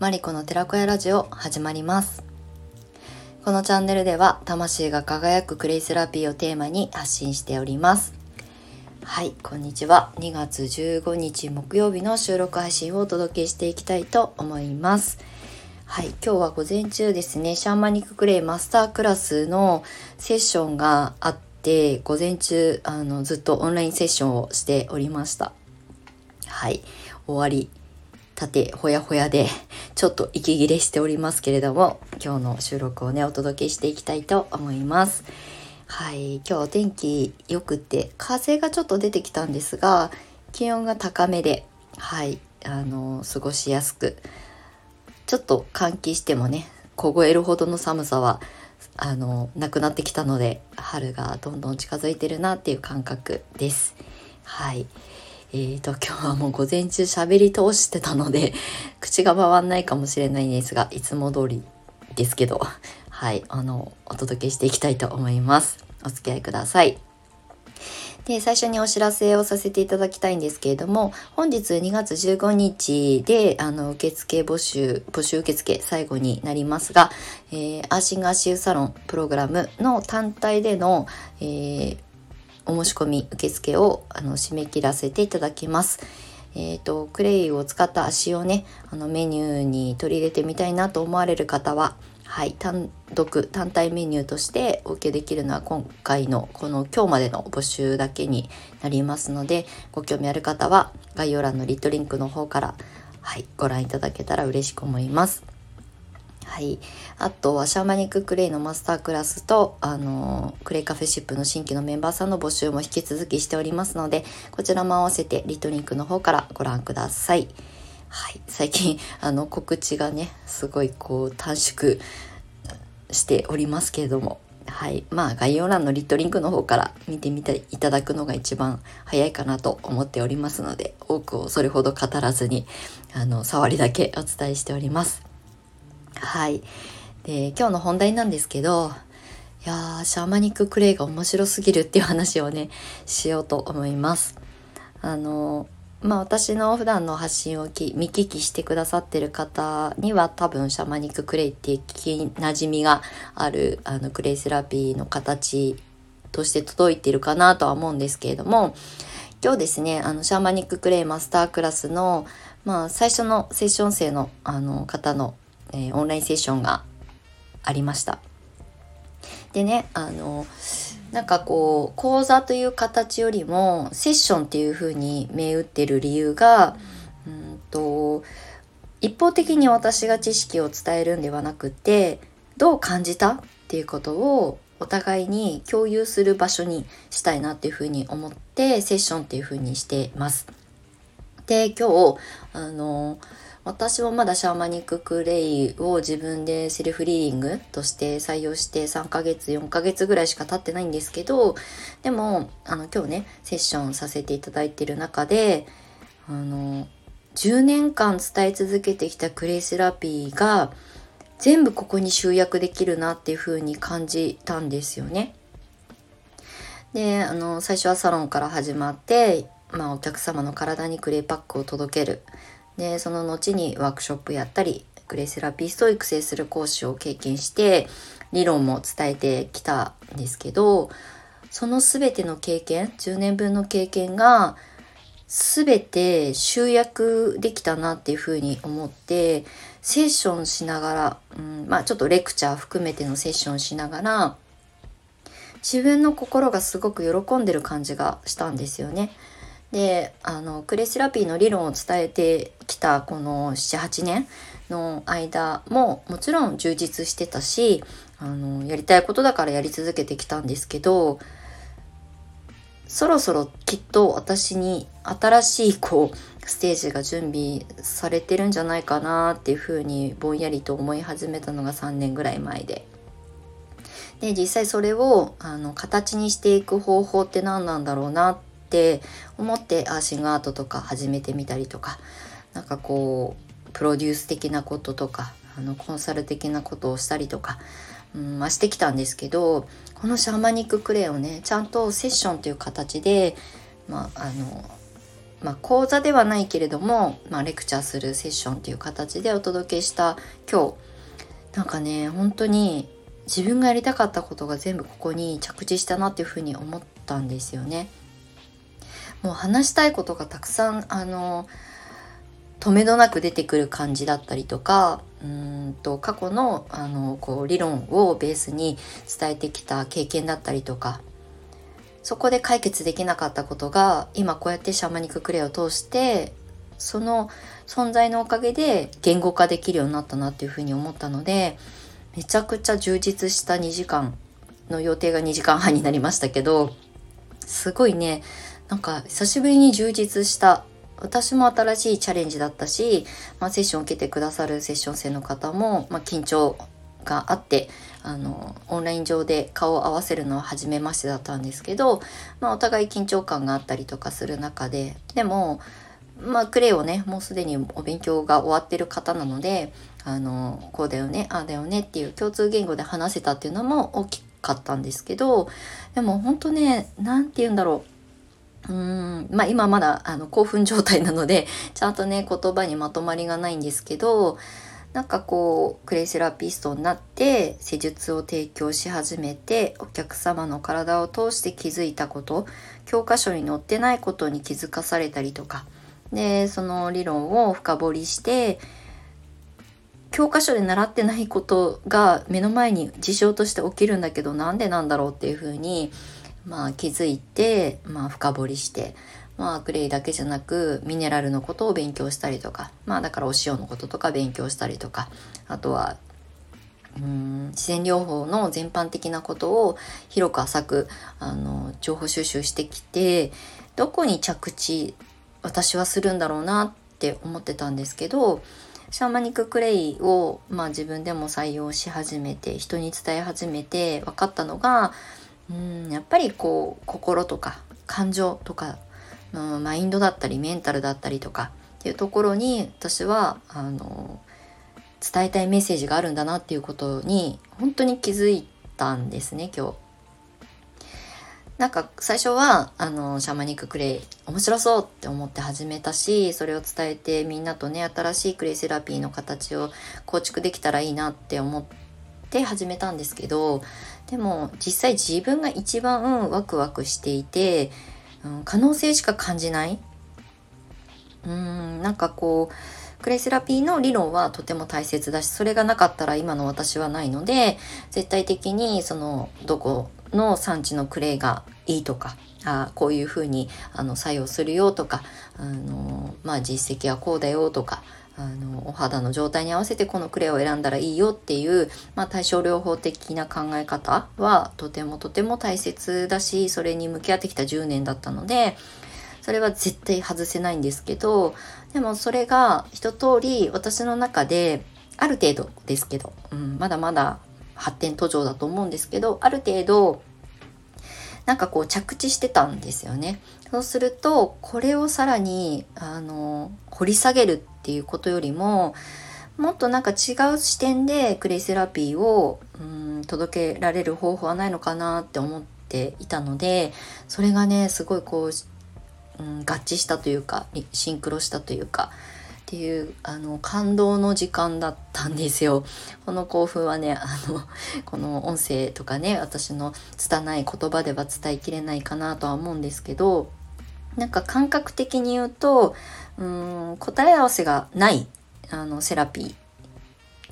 マリコの寺子屋ラジオ始まります。このチャンネルでは魂が輝くクレイセラピーをテーマに発信しております。はいこんにちは。2月15日木曜日の収録配信をお届けしていきたいと思います。はい今日は午前中ですね。シャーマニッククレイマスタークラスのセッションがあって午前中あのずっとオンラインセッションをしておりました。はい終わり。たてほやほやでちょっと息切れしておりますけれども今日の収録をねお届けしていきたいと思います。はい今日お天気よくて風がちょっと出てきたんですが気温が高めではいあの過ごしやすくちょっと換気してもね凍えるほどの寒さはあのなくなってきたので春がどんどん近づいてるなっていう感覚です。はい。えーと、今日はもう午前中喋り通してたので、口が回んないかもしれないんですが、いつも通りですけど、はい、あの、お届けしていきたいと思います。お付き合いください。で、最初にお知らせをさせていただきたいんですけれども、本日2月15日で、あの、受付募集、募集受付最後になりますが、えー、アーシングアシューサロンプログラムの単体での、えーお申し込み受付をあの締め切らせていただきます。えーと、クレイを使った足をねあのメニューに取り入れてみたいなと思われる方は、はい、単独単体メニューとしてお受けできるのは今回のこの今日までの募集だけになりますのでご興味ある方は概要欄のリットリンクの方から、はい、ご覧いただけたら嬉しく思います。はい、あとはシャーマニッククレイのマスタークラスとあのクレイカフェシップの新規のメンバーさんの募集も引き続きしておりますのでこちらも合わせてリットリンクの方からご覧ください。はい、最近 あの告知がねすごいこう短縮しておりますけれどもはいまあ概要欄のリットリンクの方から見てみていただくのが一番早いかなと思っておりますので多くをそれほど語らずにあの触りだけお伝えしております。はい。で、今日の本題なんですけど、いやー、シャーマニッククレイが面白すぎるっていう話をね、しようと思います。あの、まあ私の普段の発信をき見聞きしてくださってる方には多分シャーマニッククレイって聞きなじみがあるあのクレイセラピーの形として届いてるかなとは思うんですけれども今日ですねあのシャーマニッククレイマスタークラスのまあ最初のセッション生のあの方のえー、オンラインセッションがありました。でねあのなんかこう講座という形よりもセッションっていう風に銘打ってる理由がうんと一方的に私が知識を伝えるんではなくてどう感じたっていうことをお互いに共有する場所にしたいなっていうふうに思ってセッションっていうふうにしてます。で今日あの私はまだシャーマニッククレイを自分でセルフリーディングとして採用して3ヶ月4ヶ月ぐらいしか経ってないんですけどでもあの今日ねセッションさせていただいてる中であの10年間伝え続けてきたクレイセラピーが全部ここに集約できるなっていう風に感じたんですよね。であの最初はサロンから始まって、まあ、お客様の体にクレイパックを届けるでその後にワークショップやったりグレイセラピストを育成する講師を経験して理論も伝えてきたんですけどその全ての経験10年分の経験が全て集約できたなっていうふうに思ってセッションしながら、うんまあ、ちょっとレクチャー含めてのセッションしながら自分の心がすごく喜んでる感じがしたんですよね。であのクレセラピーの理論を伝えてきたこの78年の間ももちろん充実してたしあのやりたいことだからやり続けてきたんですけどそろそろきっと私に新しいこうステージが準備されてるんじゃないかなっていうふうにぼんやりと思い始めたのが3年ぐらい前で。で実際それをあの形にしていく方法って何なんだろうなってって思ってアーシングアートとか始めてみたりとかなんかこうプロデュース的なこととかあのコンサル的なことをしたりとか、うん、まあ、してきたんですけどこのシャーマニッククレイをねちゃんとセッションという形で、まあ、あのまあ、講座ではないけれども、まあ、レクチャーするセッションっていう形でお届けした今日なんかね本当に自分がやりたかったことが全部ここに着地したなっていうふうに思ったんですよね。もう話したいことがたくさんあの止めどなく出てくる感じだったりとかうんと過去のあのこう理論をベースに伝えてきた経験だったりとかそこで解決できなかったことが今こうやってシャーマニッククレイを通してその存在のおかげで言語化できるようになったなっていうふうに思ったのでめちゃくちゃ充実した2時間の予定が2時間半になりましたけどすごいねなんか久しぶりに充実した私も新しいチャレンジだったし、まあ、セッションを受けてくださるセッション生の方も、まあ、緊張があってあのオンライン上で顔を合わせるのは初めましてだったんですけど、まあ、お互い緊張感があったりとかする中ででも、まあ、クレイをねもうすでにお勉強が終わってる方なのであのこうだよねああだよねっていう共通言語で話せたっていうのも大きかったんですけどでも本当ね何て言うんだろう。うん。まあ今まだあの興奮状態なので ちゃんとね言葉にまとまりがないんですけどなんかこうクレイセラピストになって施術を提供し始めてお客様の体を通して気づいたこと教科書に載ってないことに気づかされたりとかでその理論を深掘りして教科書で習ってないことが目の前に事象として起きるんだけどなんでなんだろうっていうふうに、まあ、気づいて、まあ、深掘りしてまあ、クレイだけじゃなくミネラルのことを勉強したりとかまあだからお塩のこととか勉強したりとかあとはうん自然療法の全般的なことを広く浅くあの情報収集してきてどこに着地私はするんだろうなって思ってたんですけどシャーマニッククレイを、まあ、自分でも採用し始めて人に伝え始めて分かったのがうんやっぱりこう心とか感情とかのマインドだったりメンタルだったりとかっていうところに私はあの伝えたいメッセージがあるんだなっていうことに本当に気づいたんですね今日。なんか最初はあのシャーマニッククレイ面白そうって思って始めたしそれを伝えてみんなとね新しいクレイセラピーの形を構築できたらいいなって思って始めたんですけどでも実際自分が一番ワクワクしていてうん、可能性しか感じない。うんなんかこうクレイセラピーの理論はとても大切だしそれがなかったら今の私はないので絶対的にそのどこの産地のクレイがいいとかあこういうふうにあの作用するよとかあの、まあ、実績はこうだよとかあのお肌の状態に合わせてこのクレイを選んだらいいよっていう、まあ、対症療法的な考え方はとてもとても大切だしそれに向き合ってきた10年だったのでそれは絶対外せないんですけどでもそれが一通り私の中である程度ですけど、うん、まだまだ発展途上だと思うんですけどある程度なんかこう着地してたんですよね。そうするとこれをさらにあの掘り下げるっていうことよりももっとなんか違う視点でクレイセラピーをうん届けられる方法はないのかなって思っていたのでそれがねすごいこう、うん、合致したというかシンクロしたというかっていうあの感動の時間だったんですよ。この興奮はねあの この音声とかね私の拙い言葉では伝えきれないかなとは思うんですけどなんか感覚的に言うとうん答え合わせがないあのセラピー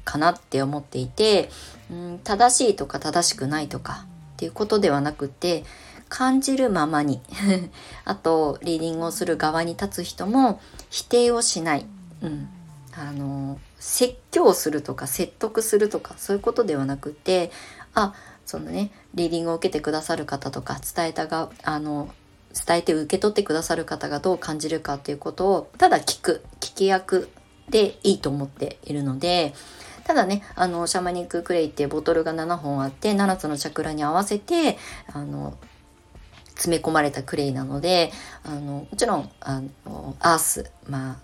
かなって思っていてうん正しいとか正しくないとかっていうことではなくて感じるままに あとリーディングをする側に立つ人も否定をしない、うん、あの説教するとか説得するとかそういうことではなくてあそのねリーディングを受けてくださる方とか伝えたがあの伝えて受け取ってくださる方がどう感じるかっていうことをただ聞く聞き役でいいと思っているのでただねあのシャマニッククレイってボトルが7本あって7つのチャクラに合わせてあの詰め込まれたクレイなのであのもちろんあのアースまあ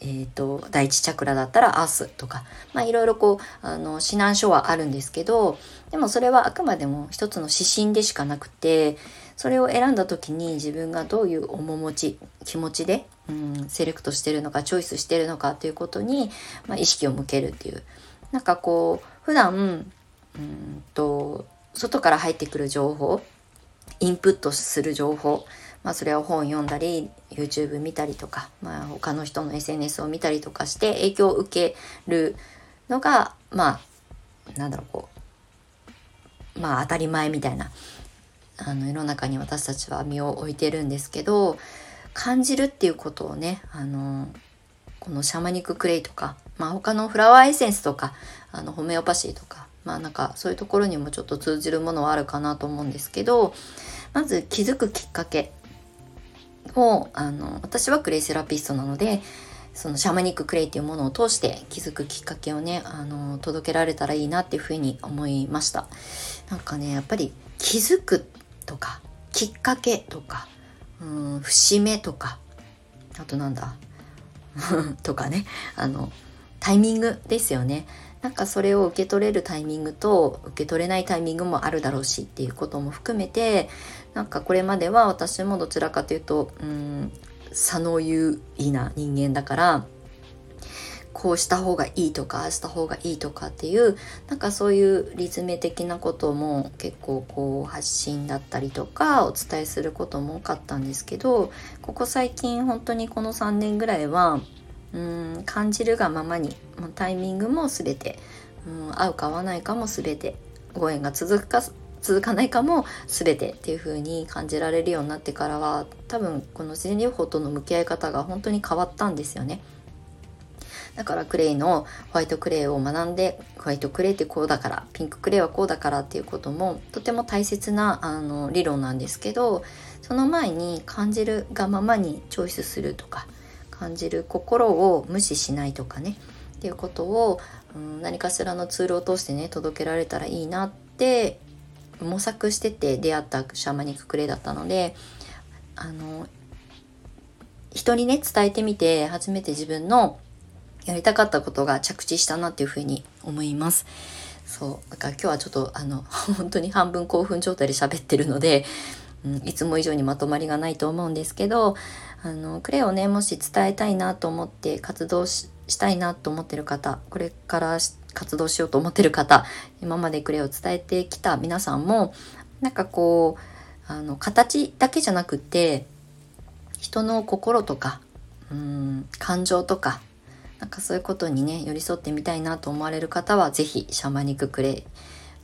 えーと、第一チャクラだったらアースとか、まあ、いろいろこうあの指南書はあるんですけどでもそれはあくまでも一つの指針でしかなくてそれを選んだ時に自分がどういう面持ち気持ちで、うん、セレクトしてるのかチョイスしてるのかということに、まあ、意識を向けるっていう。なんかこう普段うんと外から入ってくる情報インプットする情報まあ、それは本読んだり YouTube 見たりとか、まあ、他の人の SNS を見たりとかして影響を受けるのがまあなんだろうこうまあ当たり前みたいなあの世の中に私たちは身を置いてるんですけど感じるっていうことをねあのこのシャマニッククレイとか、まあ、他のフラワーエッセンスとかあのホメオパシーとかまあなんかそういうところにもちょっと通じるものはあるかなと思うんですけどまず気づくきっかけ。をあの私はクレイセラピストなのでそのシャマニッククレイっていうものを通して気づくきっかけをねあの届けられたらいいなっていうふうに思いました。なんかねやっぱり気づくとかきっかけとかうん節目とかあとなんだ？とかね。あのタイミングですよね。なんかそれを受け取れるタイミングと受け取れないタイミングもあるだろうしっていうことも含めてなんかこれまでは私もどちらかというとうん左脳優位な人間だからこうした方がいいとかああした方がいいとかっていうなんかそういうリズム的なことも結構こう発信だったりとかお伝えすることも多かったんですけどここ最近本当にこの3年ぐらいはうん感じるがままにタイミングも全てうん合うか合わないかも全てご縁が続くか続かないかも全てっていう風に感じられるようになってからは多分この自然療法との向き合い方が本当に変わったんですよね。だからクレイのホワイトクレイを学んでホワイトクレイってこうだからピンククレイはこうだからっていうこともとても大切なあの理論なんですけどその前に感じるがままにチョイスするとか感じる心を無視しないとかねっていうことを、うん、何かしらのツールを通してね届けられたらいいなって模索してて出会ったシャーマニッククレイだったのであの人にね伝えてみて初めて自分のやりたかったことが着地したなっていうふうに思います。そうだから今日はちょっとあの 本当に半分興奮状態で喋ってるので、うん、いつも以上にまとまりがないと思うんですけどあのクレをねもし伝えたいなと思って活動したいなと思ってる方これから活動しようと思ってる方 今までクレを伝えてきた皆さんもなんかこうあの形だけじゃなくって人の心とかうん感情とかなんかそういうことにね寄り添ってみたいなと思われる方は是非シャマニッククレイ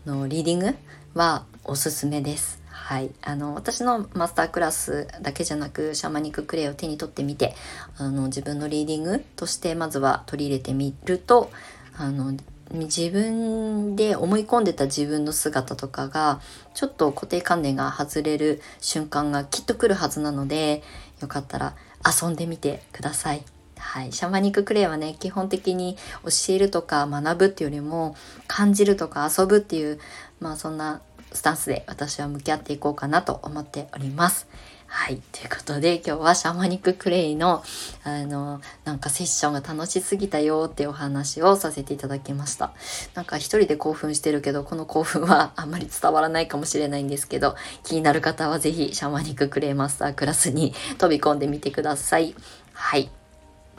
のリーディングはおすすめです。はい、あの私のマスタークラスだけじゃなくシャーマニッククレイを手に取ってみてあの自分のリーディングとしてまずは取り入れてみるとあの自分で思い込んでた自分の姿とかがちょっと固定観念が外れる瞬間がきっと来るはずなのでよかったら遊んでみてください。はい、シャマニッククレイはね基本的に教えるとか学ぶっていうよりも感じるとか遊ぶっていうまあそんなスタンスで私は向き合っていこうかなと思っております。はい。ということで、今日はシャーマニッククレイの、あの、なんかセッションが楽しすぎたよっていうお話をさせていただきました。なんか一人で興奮してるけど、この興奮はあんまり伝わらないかもしれないんですけど、気になる方は是非シャーマニッククレイマスタークラスに飛び込んでみてください。はい。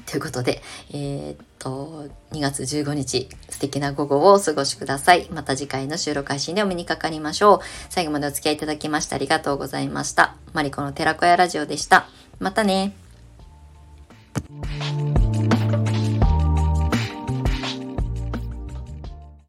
ということで、えー、っと、2月15日、素敵な午後をお過ごしください。また次回の収録配信でお目にかかりましょう。最後までお付き合いいただきましてありがとうございました。マリコの寺子屋ラジオでした。またね。